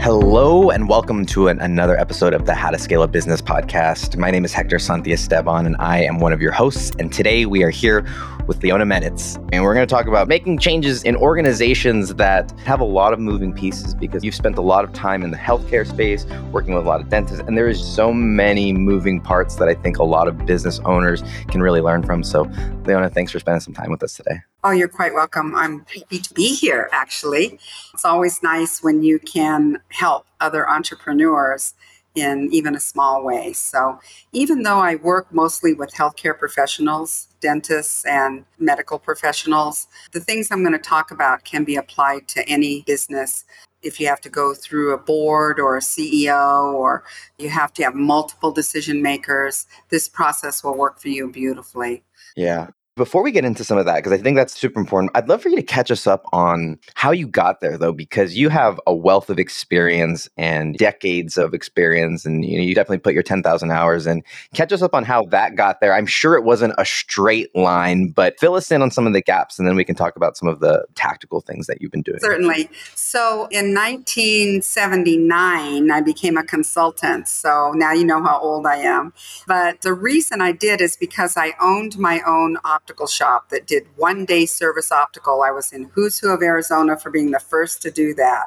Hello, and welcome to an, another episode of the How to Scale a Business podcast. My name is Hector Santiesteban, and I am one of your hosts. And today we are here with Leona Meditz, and we're going to talk about making changes in organizations that have a lot of moving pieces because you've spent a lot of time in the healthcare space, working with a lot of dentists, and there is so many moving parts that I think a lot of business owners can really learn from. So, Leona, thanks for spending some time with us today. Oh, you're quite welcome. I'm happy to be here, actually. It's always nice when you can help other entrepreneurs in even a small way. So, even though I work mostly with healthcare professionals, dentists, and medical professionals, the things I'm going to talk about can be applied to any business. If you have to go through a board or a CEO, or you have to have multiple decision makers, this process will work for you beautifully. Yeah. Before we get into some of that, because I think that's super important, I'd love for you to catch us up on how you got there, though, because you have a wealth of experience and decades of experience, and you, know, you definitely put your 10,000 hours in. Catch us up on how that got there. I'm sure it wasn't a straight line, but fill us in on some of the gaps, and then we can talk about some of the tactical things that you've been doing. Certainly. So in 1979, I became a consultant. So now you know how old I am. But the reason I did is because I owned my own optical optical shop that did one day service optical. I was in Who's Who of Arizona for being the first to do that.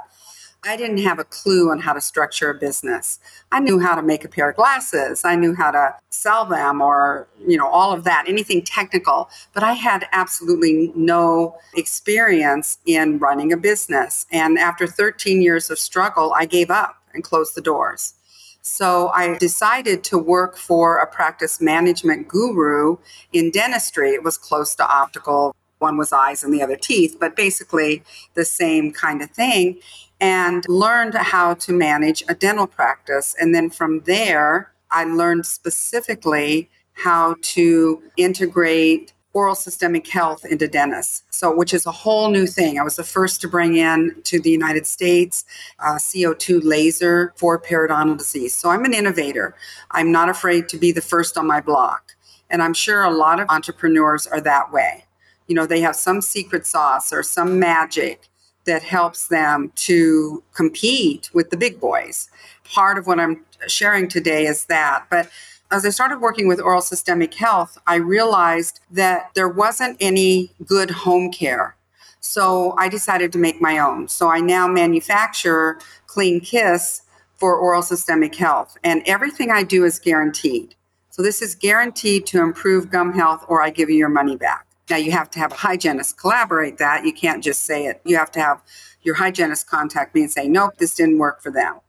I didn't have a clue on how to structure a business. I knew how to make a pair of glasses. I knew how to sell them or, you know, all of that, anything technical, but I had absolutely no experience in running a business. And after 13 years of struggle, I gave up and closed the doors. So I decided to work for a practice management guru in dentistry. It was close to optical. One was eyes and the other teeth, but basically the same kind of thing. And learned how to manage a dental practice. And then from there, I learned specifically how to integrate oral systemic health into dentists. So, which is a whole new thing. I was the first to bring in to the United States uh, CO2 laser for periodontal disease. So, I'm an innovator. I'm not afraid to be the first on my block. And I'm sure a lot of entrepreneurs are that way. You know, they have some secret sauce or some magic that helps them to compete with the big boys. Part of what I'm sharing today is that. But as I started working with oral systemic health, I realized that there wasn't any good home care. So I decided to make my own. So I now manufacture Clean Kiss for oral systemic health, and everything I do is guaranteed. So this is guaranteed to improve gum health, or I give you your money back. Now you have to have a hygienist collaborate that. You can't just say it. You have to have your hygienist contact me and say, nope, this didn't work for them.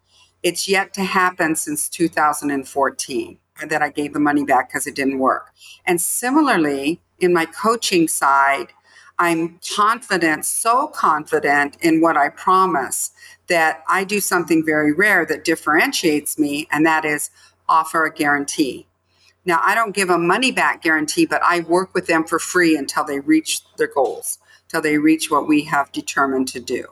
It's yet to happen since 2014 that I gave the money back because it didn't work. And similarly, in my coaching side, I'm confident, so confident in what I promise that I do something very rare that differentiates me, and that is offer a guarantee. Now, I don't give a money back guarantee, but I work with them for free until they reach their goals, until they reach what we have determined to do.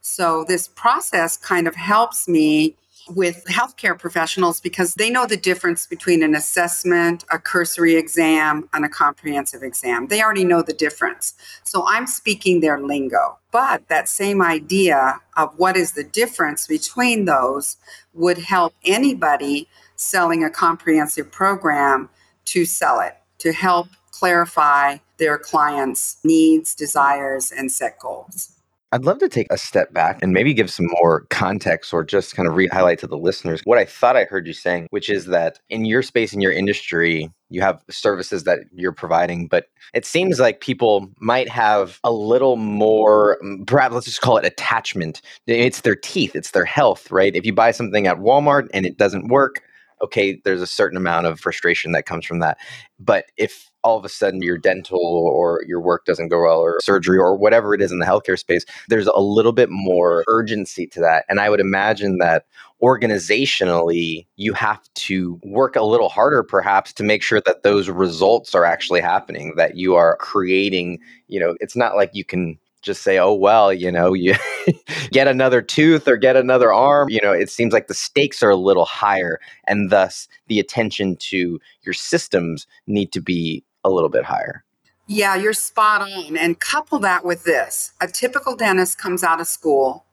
So, this process kind of helps me with healthcare professionals because they know the difference between an assessment, a cursory exam, and a comprehensive exam. They already know the difference. So I'm speaking their lingo. But that same idea of what is the difference between those would help anybody selling a comprehensive program to sell it, to help clarify their clients' needs, desires, and set goals. I'd love to take a step back and maybe give some more context or just kind of re highlight to the listeners what I thought I heard you saying, which is that in your space, in your industry, you have services that you're providing, but it seems like people might have a little more, mm, perhaps let's just call it attachment. It's their teeth, it's their health, right? If you buy something at Walmart and it doesn't work, okay, there's a certain amount of frustration that comes from that. But if all of a sudden your dental or your work doesn't go well or surgery or whatever it is in the healthcare space, there's a little bit more urgency to that. And I would imagine that organizationally, you have to work a little harder perhaps to make sure that those results are actually happening, that you are creating, you know, it's not like you can just say, oh, well, you know, you get another tooth or get another mm-hmm. arm. You know, it seems like the stakes are a little higher. And thus, the attention to your systems need to be a little bit higher. Yeah, you're spot on. And couple that with this a typical dentist comes out of school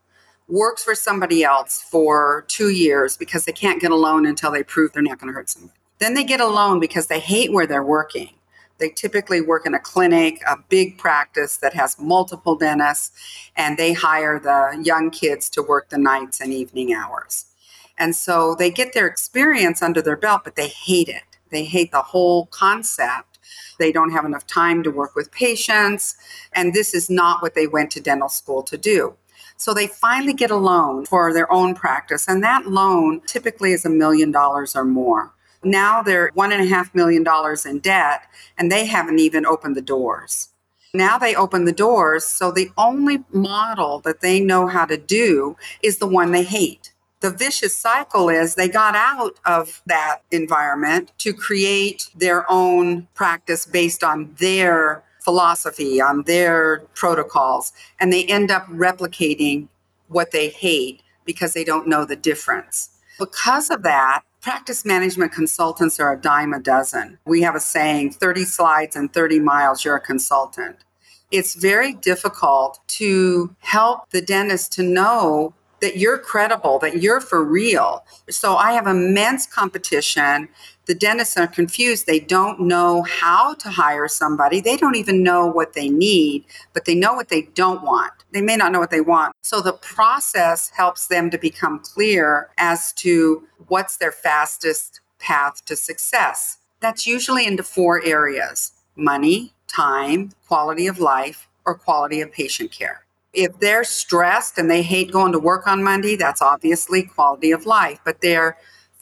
works for somebody else for two years because they can't get a loan until they prove they're not going to hurt somebody. Then they get a loan because they hate where they're working. They typically work in a clinic, a big practice that has multiple dentists, and they hire the young kids to work the nights and evening hours. And so they get their experience under their belt, but they hate it. They hate the whole concept. They don't have enough time to work with patients. And this is not what they went to dental school to do. So they finally get a loan for their own practice, and that loan typically is a million dollars or more. Now they're one and a half million dollars in debt, and they haven't even opened the doors. Now they open the doors, so the only model that they know how to do is the one they hate. The vicious cycle is they got out of that environment to create their own practice based on their philosophy, on their protocols, and they end up replicating what they hate because they don't know the difference. Because of that, practice management consultants are a dime a dozen. We have a saying 30 slides and 30 miles, you're a consultant. It's very difficult to help the dentist to know that you're credible, that you're for real. So I have immense competition. The dentists are confused. They don't know how to hire somebody. They don't even know what they need, but they know what they don't want. They may not know what they want. So the process helps them to become clear as to what's their fastest path to success. That's usually into four areas money, time, quality of life, or quality of patient care if they're stressed and they hate going to work on Monday, that's obviously quality of life, but they're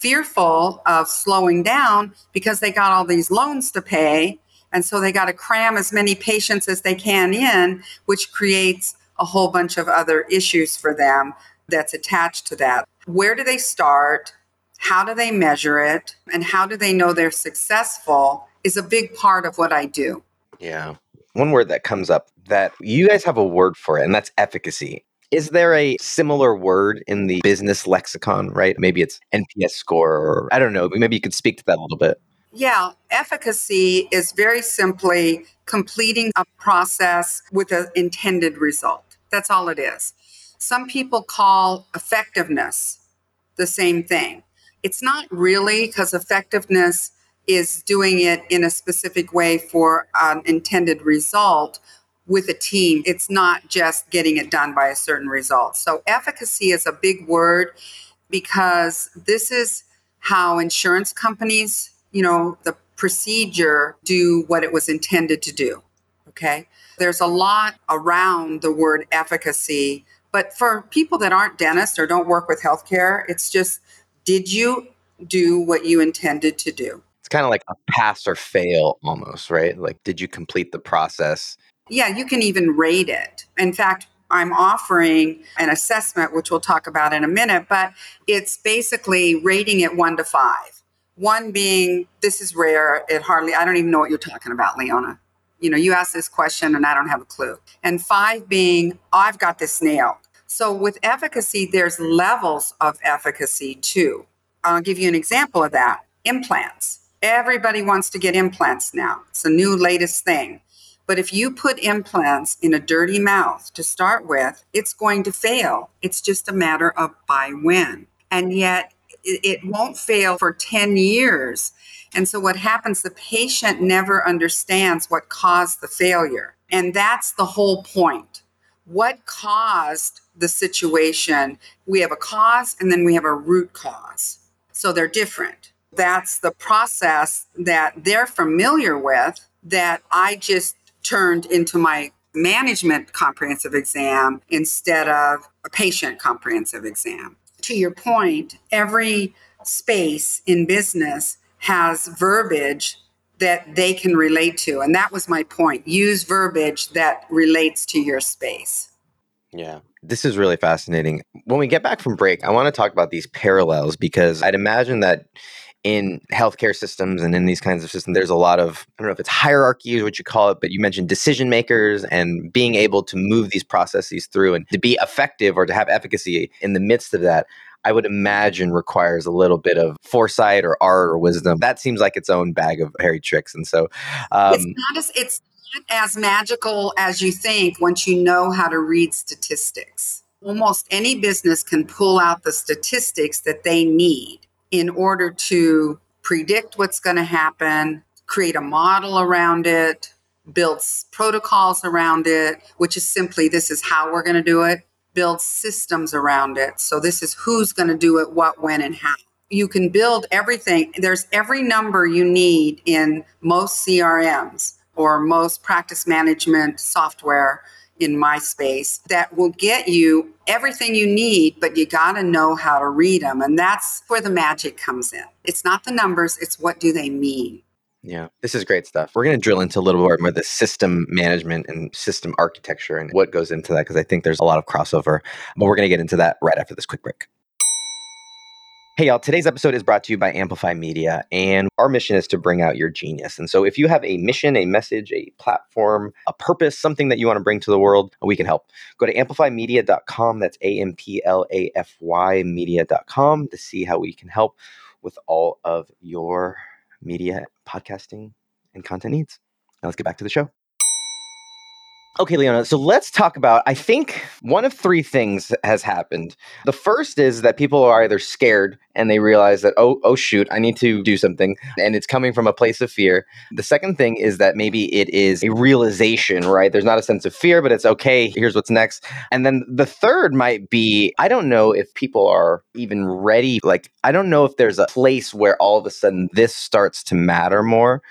fearful of slowing down because they got all these loans to pay. And so they got to cram as many patients as they can in, which creates a whole bunch of other issues for them that's attached to that. Where do they start? How do they measure it? And how do they know they're successful is a big part of what I do. Yeah. One word that comes up that you guys have a word for it, and that's efficacy. Is there a similar word in the business lexicon, right? Maybe it's NPS score, or I don't know. Maybe you could speak to that a little bit. Yeah, efficacy is very simply completing a process with an intended result. That's all it is. Some people call effectiveness the same thing. It's not really because effectiveness is doing it in a specific way for an intended result with a team. It's not just getting it done by a certain result. So, efficacy is a big word because this is how insurance companies, you know, the procedure do what it was intended to do. Okay. There's a lot around the word efficacy, but for people that aren't dentists or don't work with healthcare, it's just did you do what you intended to do? It's kind of like a pass or fail almost, right? Like, did you complete the process? Yeah, you can even rate it. In fact, I'm offering an assessment, which we'll talk about in a minute, but it's basically rating it one to five. One being, this is rare. It hardly, I don't even know what you're talking about, Leona. You know, you ask this question and I don't have a clue. And five being, I've got this nailed. So with efficacy, there's levels of efficacy too. I'll give you an example of that implants. Everybody wants to get implants now. It's the new latest thing. But if you put implants in a dirty mouth to start with, it's going to fail. It's just a matter of by when. And yet it won't fail for 10 years. And so what happens, the patient never understands what caused the failure. And that's the whole point. What caused the situation? We have a cause and then we have a root cause. So they're different. That's the process that they're familiar with that I just turned into my management comprehensive exam instead of a patient comprehensive exam. To your point, every space in business has verbiage that they can relate to. And that was my point. Use verbiage that relates to your space. Yeah. This is really fascinating. When we get back from break, I want to talk about these parallels because I'd imagine that in healthcare systems and in these kinds of systems, there's a lot of, I don't know if it's hierarchy is what you call it, but you mentioned decision makers and being able to move these processes through and to be effective or to have efficacy in the midst of that. I would imagine requires a little bit of foresight or art or wisdom. That seems like its own bag of hairy tricks. And so um, it's not as it's not as magical as you think once you know how to read statistics almost any business can pull out the statistics that they need in order to predict what's going to happen, create a model around it, build protocols around it, which is simply this is how we're going to do it, build systems around it. So this is who's going to do it, what, when, and how. You can build everything. There's every number you need in most CRMs or most practice management software in my space that will get you everything you need, but you got to know how to read them. And that's where the magic comes in. It's not the numbers, it's what do they mean. Yeah, this is great stuff. We're going to drill into a little more of the system management and system architecture and what goes into that because I think there's a lot of crossover. But we're going to get into that right after this quick break. Hey, y'all, today's episode is brought to you by Amplafy Media, and our mission is to bring out your genius. And so, if you have a mission, a message, a platform, a purpose, something that you want to bring to the world, we can help. Go to amplafymedia.com. That's A M P L A F Y media.com to see how we can help with all of your media, podcasting, and content needs. Now, let's get back to the show. Okay, Leona, so let's talk about. I think one of three things has happened. The first is that people are either scared and they realize that, oh, oh, shoot, I need to do something. And it's coming from a place of fear. The second thing is that maybe it is a realization, right? There's not a sense of fear, but it's okay. Here's what's next. And then the third might be I don't know if people are even ready. Like, I don't know if there's a place where all of a sudden this starts to matter more.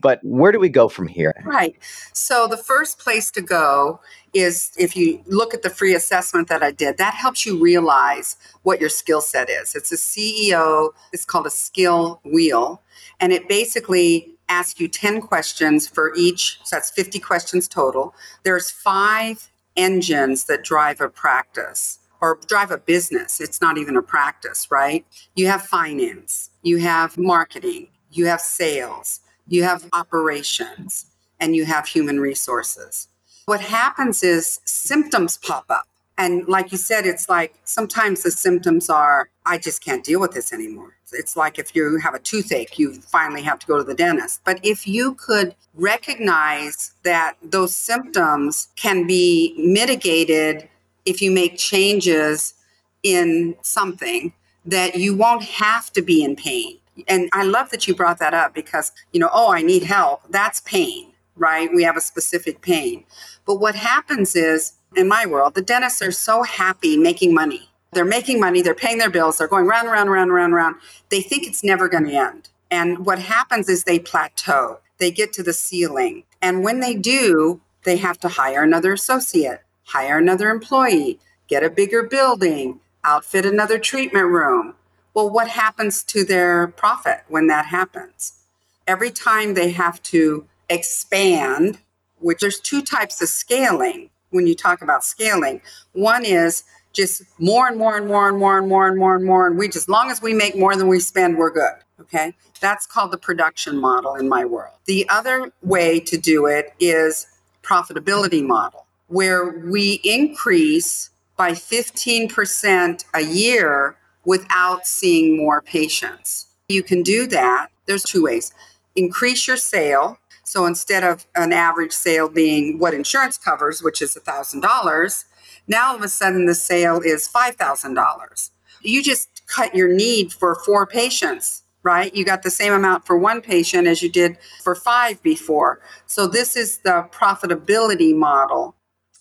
But where do we go from here? Right. So the first place to go is if you look at the free assessment that I did, that helps you realize what your skill set is. It's a CEO, it's called a skill wheel, and it basically asks you 10 questions for each, so that's 50 questions total. There's five engines that drive a practice or drive a business. It's not even a practice, right? You have finance, you have marketing, you have sales, you have operations, and you have human resources. What happens is symptoms pop up. And like you said, it's like sometimes the symptoms are, I just can't deal with this anymore. It's like if you have a toothache, you finally have to go to the dentist. But if you could recognize that those symptoms can be mitigated if you make changes in something, that you won't have to be in pain and I love that you brought that up because, you know, oh, I need help. That's pain, right? We have a specific pain. But what happens is, in my world, the dentists are so happy making money. They're making money, they're paying their bills, they're going round, round, round, round, round. They think it's never going to end. And what happens is they plateau, they get to the ceiling. And when they do, they have to hire another associate, hire another employee, get a bigger building, outfit another treatment room, well, what happens to their profit when that happens? Every time they have to expand, which there's two types of scaling when you talk about scaling. One is just more and more and more and more and more and more and more. And we just, as long as we make more than we spend, we're good. Okay. That's called the production model in my world. The other way to do it is profitability model, where we increase by 15% a year without seeing more patients. You can do that. There's two ways increase your sale. So instead of an average sale being what insurance covers, which is $1,000, now all of a sudden the sale is $5,000. You just cut your need for four patients, right? You got the same amount for one patient as you did for five before. So this is the profitability model.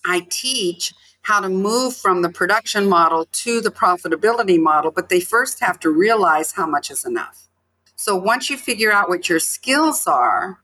I teach how to move from the production model to the profitability model, but they first have to realize how much is enough. So once you figure out what your skills are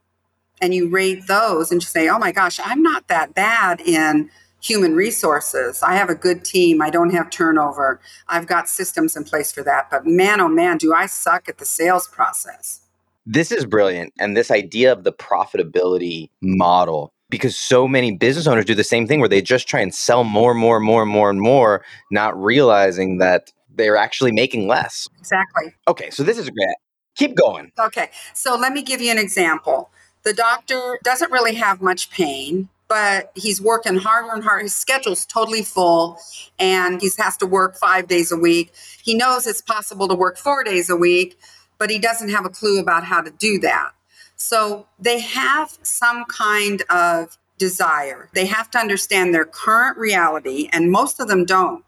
and you rate those and you say, oh my gosh, I'm not that bad in human resources. I have a good team. I don't have turnover. I've got systems in place for that. But man, oh man, do I suck at the sales process. This is brilliant. And this idea of the profitability model because so many business owners do the same thing where they just try and sell more, and more, and more, and more, and more, not realizing that they're actually making less. Exactly. Okay, so this is great. Keep going. Okay, so let me give you an example. The doctor doesn't really have much pain, but he's working harder and harder. His schedule's totally full and he has to work five days a week. He knows it's possible to work four days a week, but he doesn't have a clue about how to do that. So they have some kind of desire. They have to understand their current reality, and most of them don't.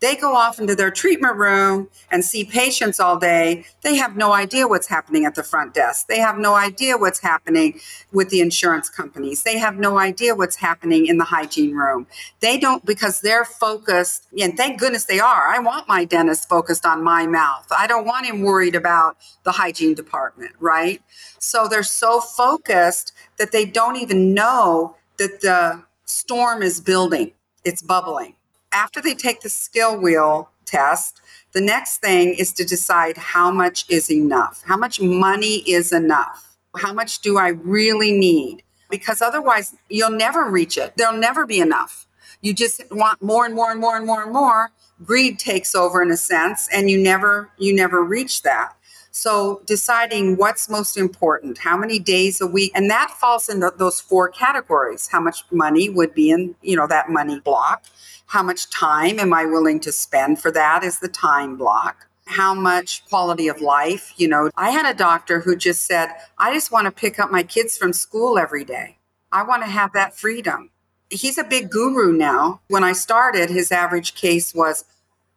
They go off into their treatment room and see patients all day. They have no idea what's happening at the front desk. They have no idea what's happening with the insurance companies. They have no idea what's happening in the hygiene room. They don't because they're focused, and thank goodness they are. I want my dentist focused on my mouth. I don't want him worried about the hygiene department, right? So they're so focused that they don't even know that the storm is building, it's bubbling after they take the skill wheel test, the next thing is to decide how much is enough. How much money is enough? How much do I really need? Because otherwise, you'll never reach it. There'll never be enough. You just want more and more and more and more and more. Greed takes over in a sense, and you never you never reach that. So deciding what's most important, how many days a week, and that falls into those four categories. How much money would be in, you know, that money block how much time am I willing to spend for that is the time block. How much quality of life, you know. I had a doctor who just said, I just want to pick up my kids from school every day. I want to have that freedom. He's a big guru now. When I started, his average case was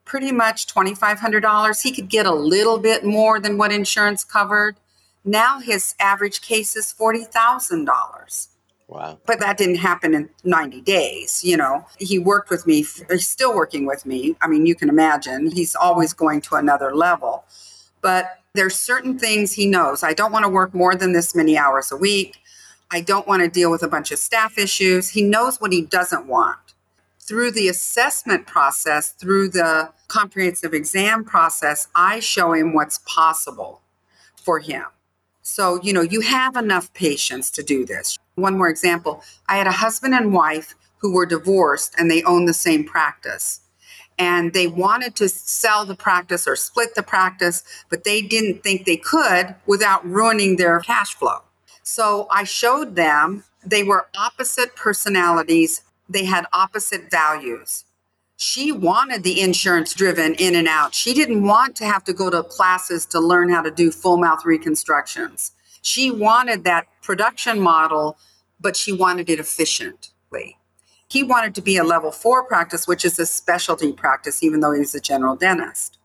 pretty much $2,500. He could get a little bit more than what insurance covered. Now his average case is $40,000. Wow. But that didn't happen in 90 days. You know, he worked with me, he's still working with me. I mean, you can imagine he's always going to another level. But there's certain things he knows. I don't want to work more than this many hours a week. I don't want to deal with a bunch of staff issues. He knows what he doesn't want. Through the assessment process, through the comprehensive exam process, I show him what's possible for him. So, you know, you have enough patience to do this. One more example I had a husband and wife who were divorced and they owned the same practice. And they wanted to sell the practice or split the practice, but they didn't think they could without ruining their cash flow. So I showed them they were opposite personalities, they had opposite values. She wanted the insurance driven in and out. She didn't want to have to go to classes to learn how to do full mouth reconstructions. She wanted that production model but she wanted it efficiently. He wanted to be a level four practice, which is a specialty practice, even though he was a general dentist.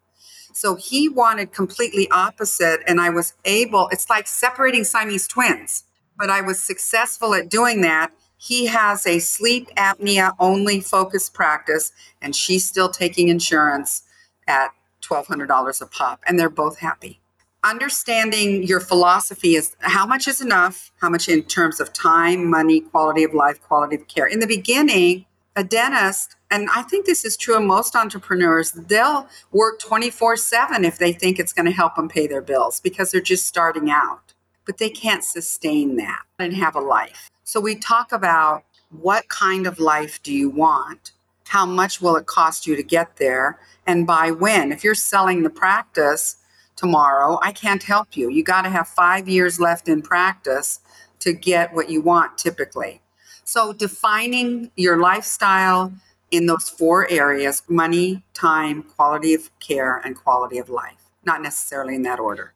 So he wanted completely opposite, and I was able, it's like separating Siamese twins, but I was successful at doing that. He has a sleep apnea only focused practice, and she's still taking insurance at $1,200 a pop, and they're both happy understanding your philosophy is how much is enough, how much in terms of time, money, quality of life, quality of care. In the beginning, a dentist, and I think this is true of most entrepreneurs, they'll work 24 7 if they think it's going to help them pay their bills because they're just starting out. But they can't sustain that and have a life. So we talk about what kind of life do you want? How much will it cost you to get there? And by when? If you're selling the practice, tomorrow. I can't help you. You got to have five years left in practice to get what you want typically. So, defining your lifestyle in those four areas money, time, quality of care, and quality of life, not necessarily in that order.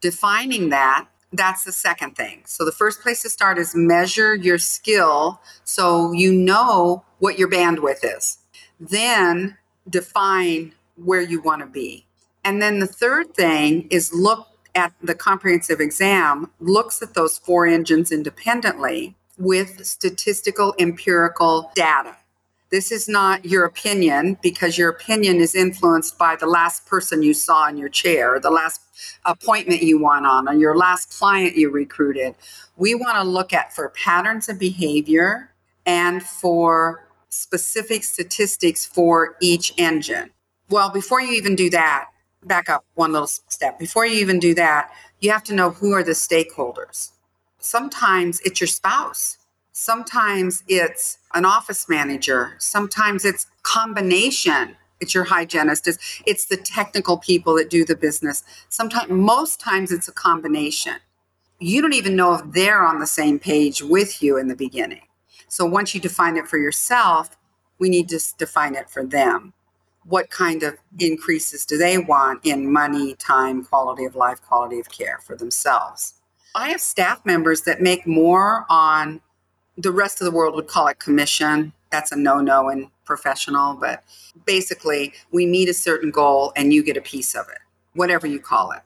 Defining that, that's the second thing. So, the first place to start is measure your skill so you know what your bandwidth is. Then define where you want to be. And then the third thing is look at the comprehensive exam, looks at those four engines independently with statistical empirical data. This is not your opinion because your opinion is influenced by the last person you saw in your chair, the last appointment you went on, or your last client you recruited. We want to look at for patterns of behavior and for specific statistics for each engine. Well, before you even do that, back up one little step. Before you even do that, you have to know who are the stakeholders. Sometimes it's your spouse. Sometimes it's an office manager. Sometimes it's combination. It's your hygienist. It's, it's the technical people that do the business. Sometimes, most times, it's a combination. You don't even know if they're on the same page with you in the beginning. So once you define it for yourself, we need to define it for them what kind of increases do they want in money, time, quality of life, quality of care for themselves. I have staff members that make more on the rest of the world would call it commission. that's a no no in professional, but basically, we meet a certain goal and you get a piece of it, whatever you call it.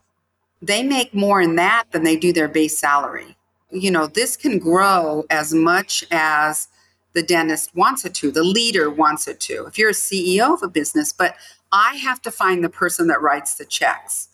They make more in that than they do their base salary. You know, this can grow as much as the dentist wants it to, the leader wants it to. If you're a CEO of a business, but I have to find the person that writes the checks.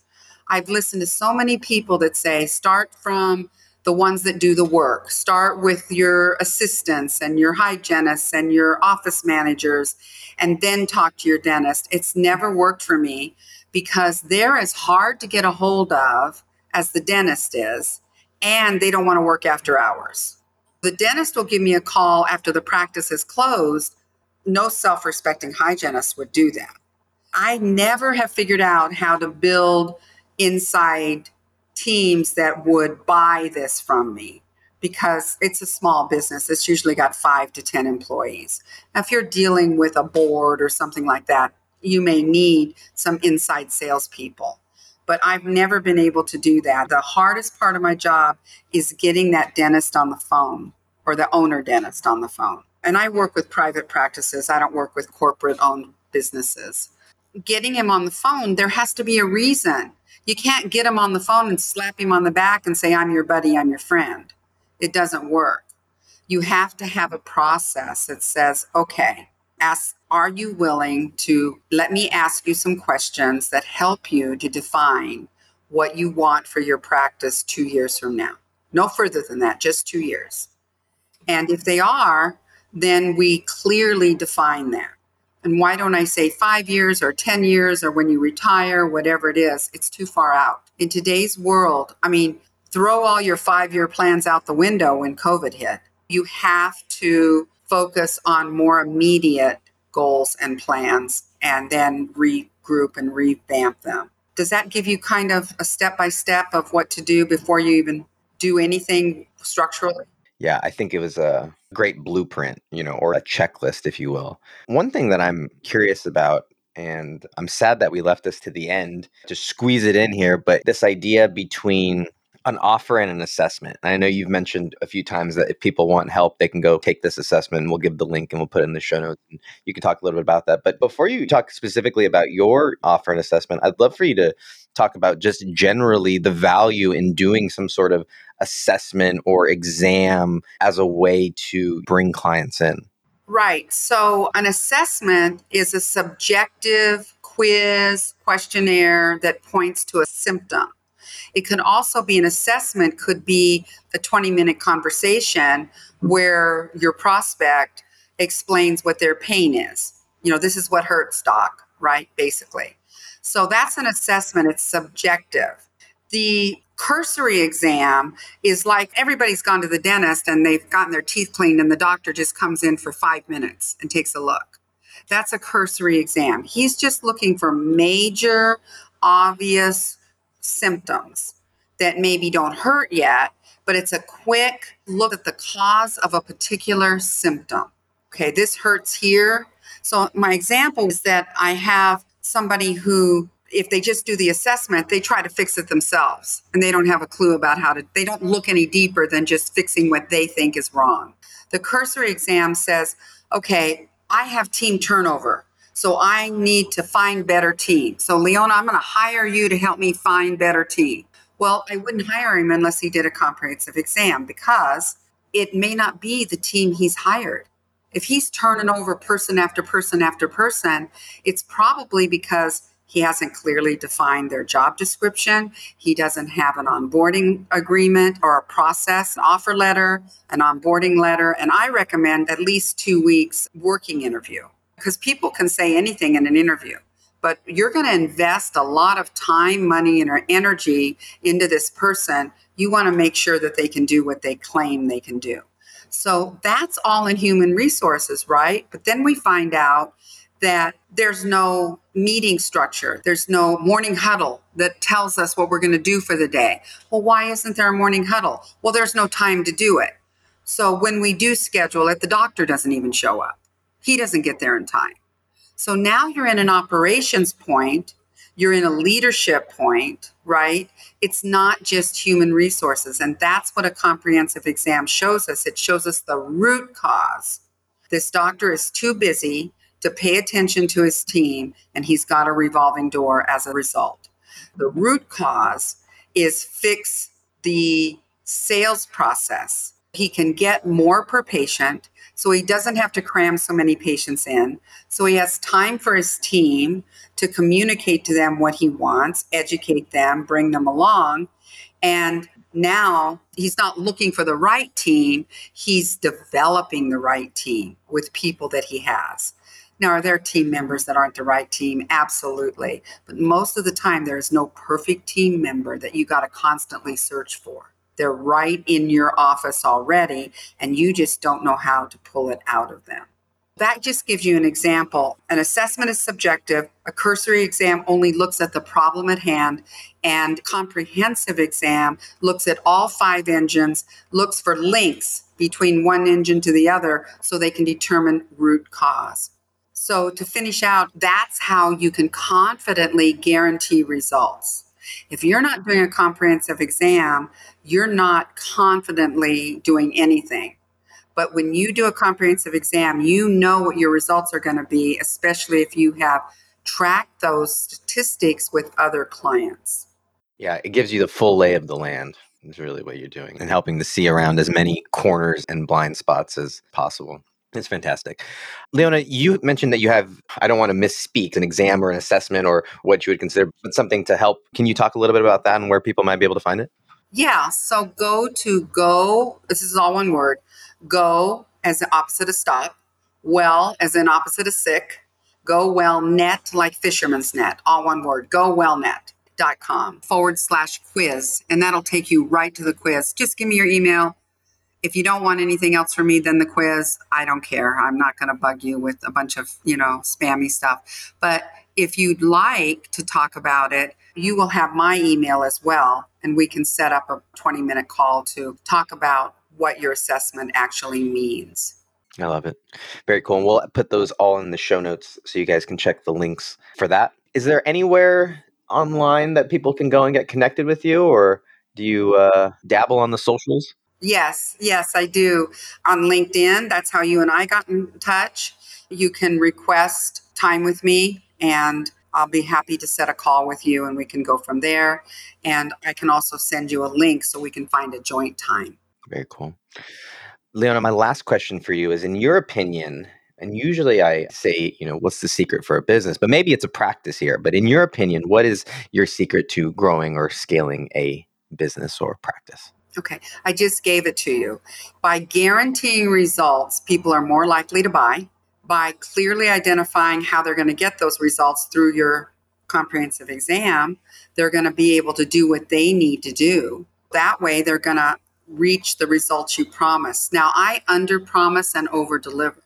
I've listened to so many people that say, start from the ones that do the work. Start with your assistants and your hygienists and your office managers, and then talk to your dentist. It's never worked for me because they're as hard to get a hold of as the dentist is, and they don't want to work after hours. The dentist will give me a call after the practice is closed. No self respecting hygienist would do that. I never have figured out how to build inside teams that would buy this from me because it's a small business. It's usually got five to 10 employees. Now, if you're dealing with a board or something like that, you may need some inside salespeople. But I've never been able to do that. The hardest part of my job is getting that dentist on the phone or the owner dentist on the phone. And I work with private practices, I don't work with corporate owned businesses. Getting him on the phone, there has to be a reason. You can't get him on the phone and slap him on the back and say, I'm your buddy, I'm your friend. It doesn't work. You have to have a process that says, okay, ask, are you willing to let me ask you some questions that help you to define what you want for your practice two years from now? No further than that, just two years. And if they are, then we clearly define that. And why don't I say five years or 10 years or when you retire, whatever it is? It's too far out. In today's world, I mean, throw all your five year plans out the window when COVID hit. You have to focus on more immediate goals and plans and then regroup and revamp them. Does that give you kind of a step by step of what to do before you even do anything structurally? Yeah, I think it was a great blueprint, you know, or a checklist, if you will. One thing that I'm curious about, and I'm sad that we left this to the end to squeeze it in here, but this idea between an offer and an assessment. I know you've mentioned a few times that if people want help, they can go take this assessment. We'll give the link and we'll put it in the show notes. And you can talk a little bit about that. But before you talk specifically about your offer and assessment, I'd love for you to talk about just generally the value in doing some sort of assessment or exam as a way to bring clients in. Right. So, an assessment is a subjective quiz questionnaire that points to a symptom. It can also be an assessment, could be a 20 minute conversation where your prospect explains what their pain is. You know, this is what hurts, doc, right? Basically. So that's an assessment, it's subjective. The cursory exam is like everybody's gone to the dentist and they've gotten their teeth cleaned, and the doctor just comes in for five minutes and takes a look. That's a cursory exam. He's just looking for major, obvious symptoms that maybe don't hurt yet, but it's a quick look at the cause of a particular symptom. Okay, this hurts here. So, my example is that I have somebody who, if they just do the assessment, they try to fix it themselves and they don't have a clue about how to, they don't look any deeper than just fixing what they think is wrong. The cursory exam says, okay, I have team turnover. So I need to find better team. So Leona, I'm going to hire you to help me find better team. Well, I wouldn't hire him unless he did a comprehensive exam because it may not be the team he's hired. If he's turning over person after person after person, it's probably because he hasn't clearly defined their job description. He doesn't have an onboarding agreement or a process, an offer letter, an onboarding letter. And I recommend at least two weeks working interview because people can say anything in an interview but you're going to invest a lot of time, money, and energy into this person. You want to make sure that they can do what they claim they can do. So that's all in human resources, right? But then we find out that there's no meeting structure, there's no morning huddle that tells us what we're going to do for the day. Well, why isn't there a morning huddle? Well, there's no time to do it. So when we do schedule it, the doctor doesn't even show up. He doesn't get there in time. So now you're in an operations point, you're in a leadership point, right? It's not just human resources. And that's what a comprehensive exam shows us. It shows us the root cause. This doctor is too busy to pay attention to his team, and he's got a revolving door as a result. The root cause is fix the sales process. He can get more per patient, so he doesn't have to cram so many patients in. So he has time for his team to communicate to them what he wants, educate them, bring them along. And now he's not looking for the right team, he's developing the right team with people that he has. Now, are there team members that aren't the right team? Absolutely. But most of the time, there is no perfect team member that you got to constantly search for. They're right in your office already, and you just don't know how to pull it out of them. That just gives you an example. An assessment is subjective. A cursory exam only looks at the problem at hand, and comprehensive exam looks at all five engines, looks for links between one engine to the other so they can determine root cause. So, to finish out, that's how you can confidently guarantee results. If you're not doing a comprehensive exam, you're not confidently doing anything. But when you do a comprehensive exam, you know what your results are going to be, especially if you have tracked those statistics with other clients. Yeah, it gives you the full lay of the land, is really what you're doing, and helping to see around as many corners and blind spots as possible. It's fantastic. Leona, you mentioned that you have, I don't want to misspeak, an exam or an assessment or what you would consider, but something to help. Can you talk a little bit about that and where people might be able to find it? Yeah. So go to go, this is all one word, go as the opposite of stop, well as an opposite of sick, go well net like fisherman's net, all one word, go well net. Dot com forward slash quiz. And that'll take you right to the quiz. Just give me your email if you don't want anything else from me than the quiz, I don't care. I'm not going to bug you with a bunch of, you know, spammy stuff. But if you'd like to talk about it, you will have my email as well. And we can set up a 20 minute call to talk about what your assessment actually means. I love it. Very cool. And we'll put those all in the show notes so you guys can check the links for that. Is there anywhere online that people can go and get connected with you, or do you uh, dabble on the socials? Yes, yes, I do. On LinkedIn, that's how you and I got in touch. You can request time with me, and I'll be happy to set a call with you and we can go from there. And I can also send you a link so we can find a joint time. Very cool. Leona, my last question for you is in your opinion, and usually I say, you know, what's the secret for a business? But maybe it's a practice here. But in your opinion, what is your secret to growing or scaling a business or practice? Okay, I just gave it to you. By guaranteeing results, people are more likely to buy. By clearly identifying how they're going to get those results through your comprehensive exam, they're going to be able to do what they need to do. That way, they're going to reach the results you promise. Now, I under promise and over deliver.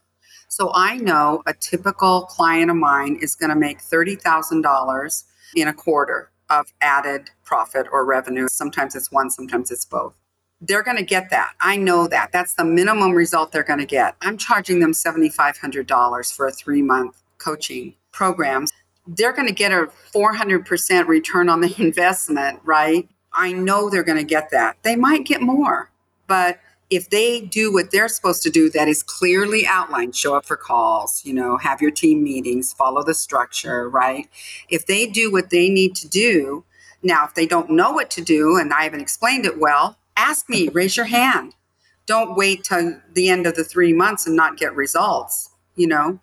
So I know a typical client of mine is going to make $30,000 in a quarter of added profit or revenue. Sometimes it's one, sometimes it's both. They're going to get that. I know that. That's the minimum result they're going to get. I'm charging them $7,500 for a three month coaching program. They're going to get a 400% return on the investment, right? I know they're going to get that. They might get more, but if they do what they're supposed to do that is clearly outlined show up for calls you know have your team meetings follow the structure right? If they do what they need to do now if they don't know what to do and i haven't explained it well ask me raise your hand. Don't wait till the end of the three months and not get results you know?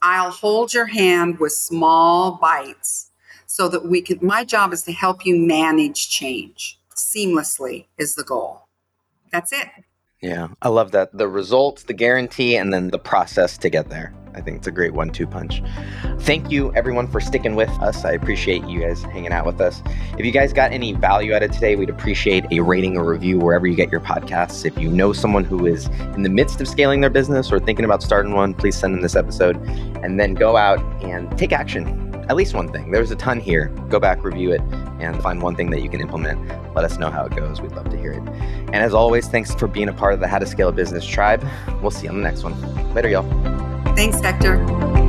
I'll hold your hand with small bites so that we can my job is to help you manage change. Seamlessly is the goal. That's it yeah, I love that. The results, the guarantee, and then the process to get there. I think it's a great one two punch. Thank you, everyone, for sticking with us. I appreciate you guys hanging out with us. If you guys got any value out of today, we'd appreciate a rating or review wherever you get your podcasts. If you know someone who is in the midst of scaling their business or thinking about starting one, please send them this episode and then go out and take action at least one thing. There's a ton here. Go back, review it, and find one thing that you can implement. Let us know how it goes. We'd love to hear it. And as always, thanks for being a part of the How to Scale a Business tribe. We'll see you on the next one. Later, y'all. Thanks, Hector.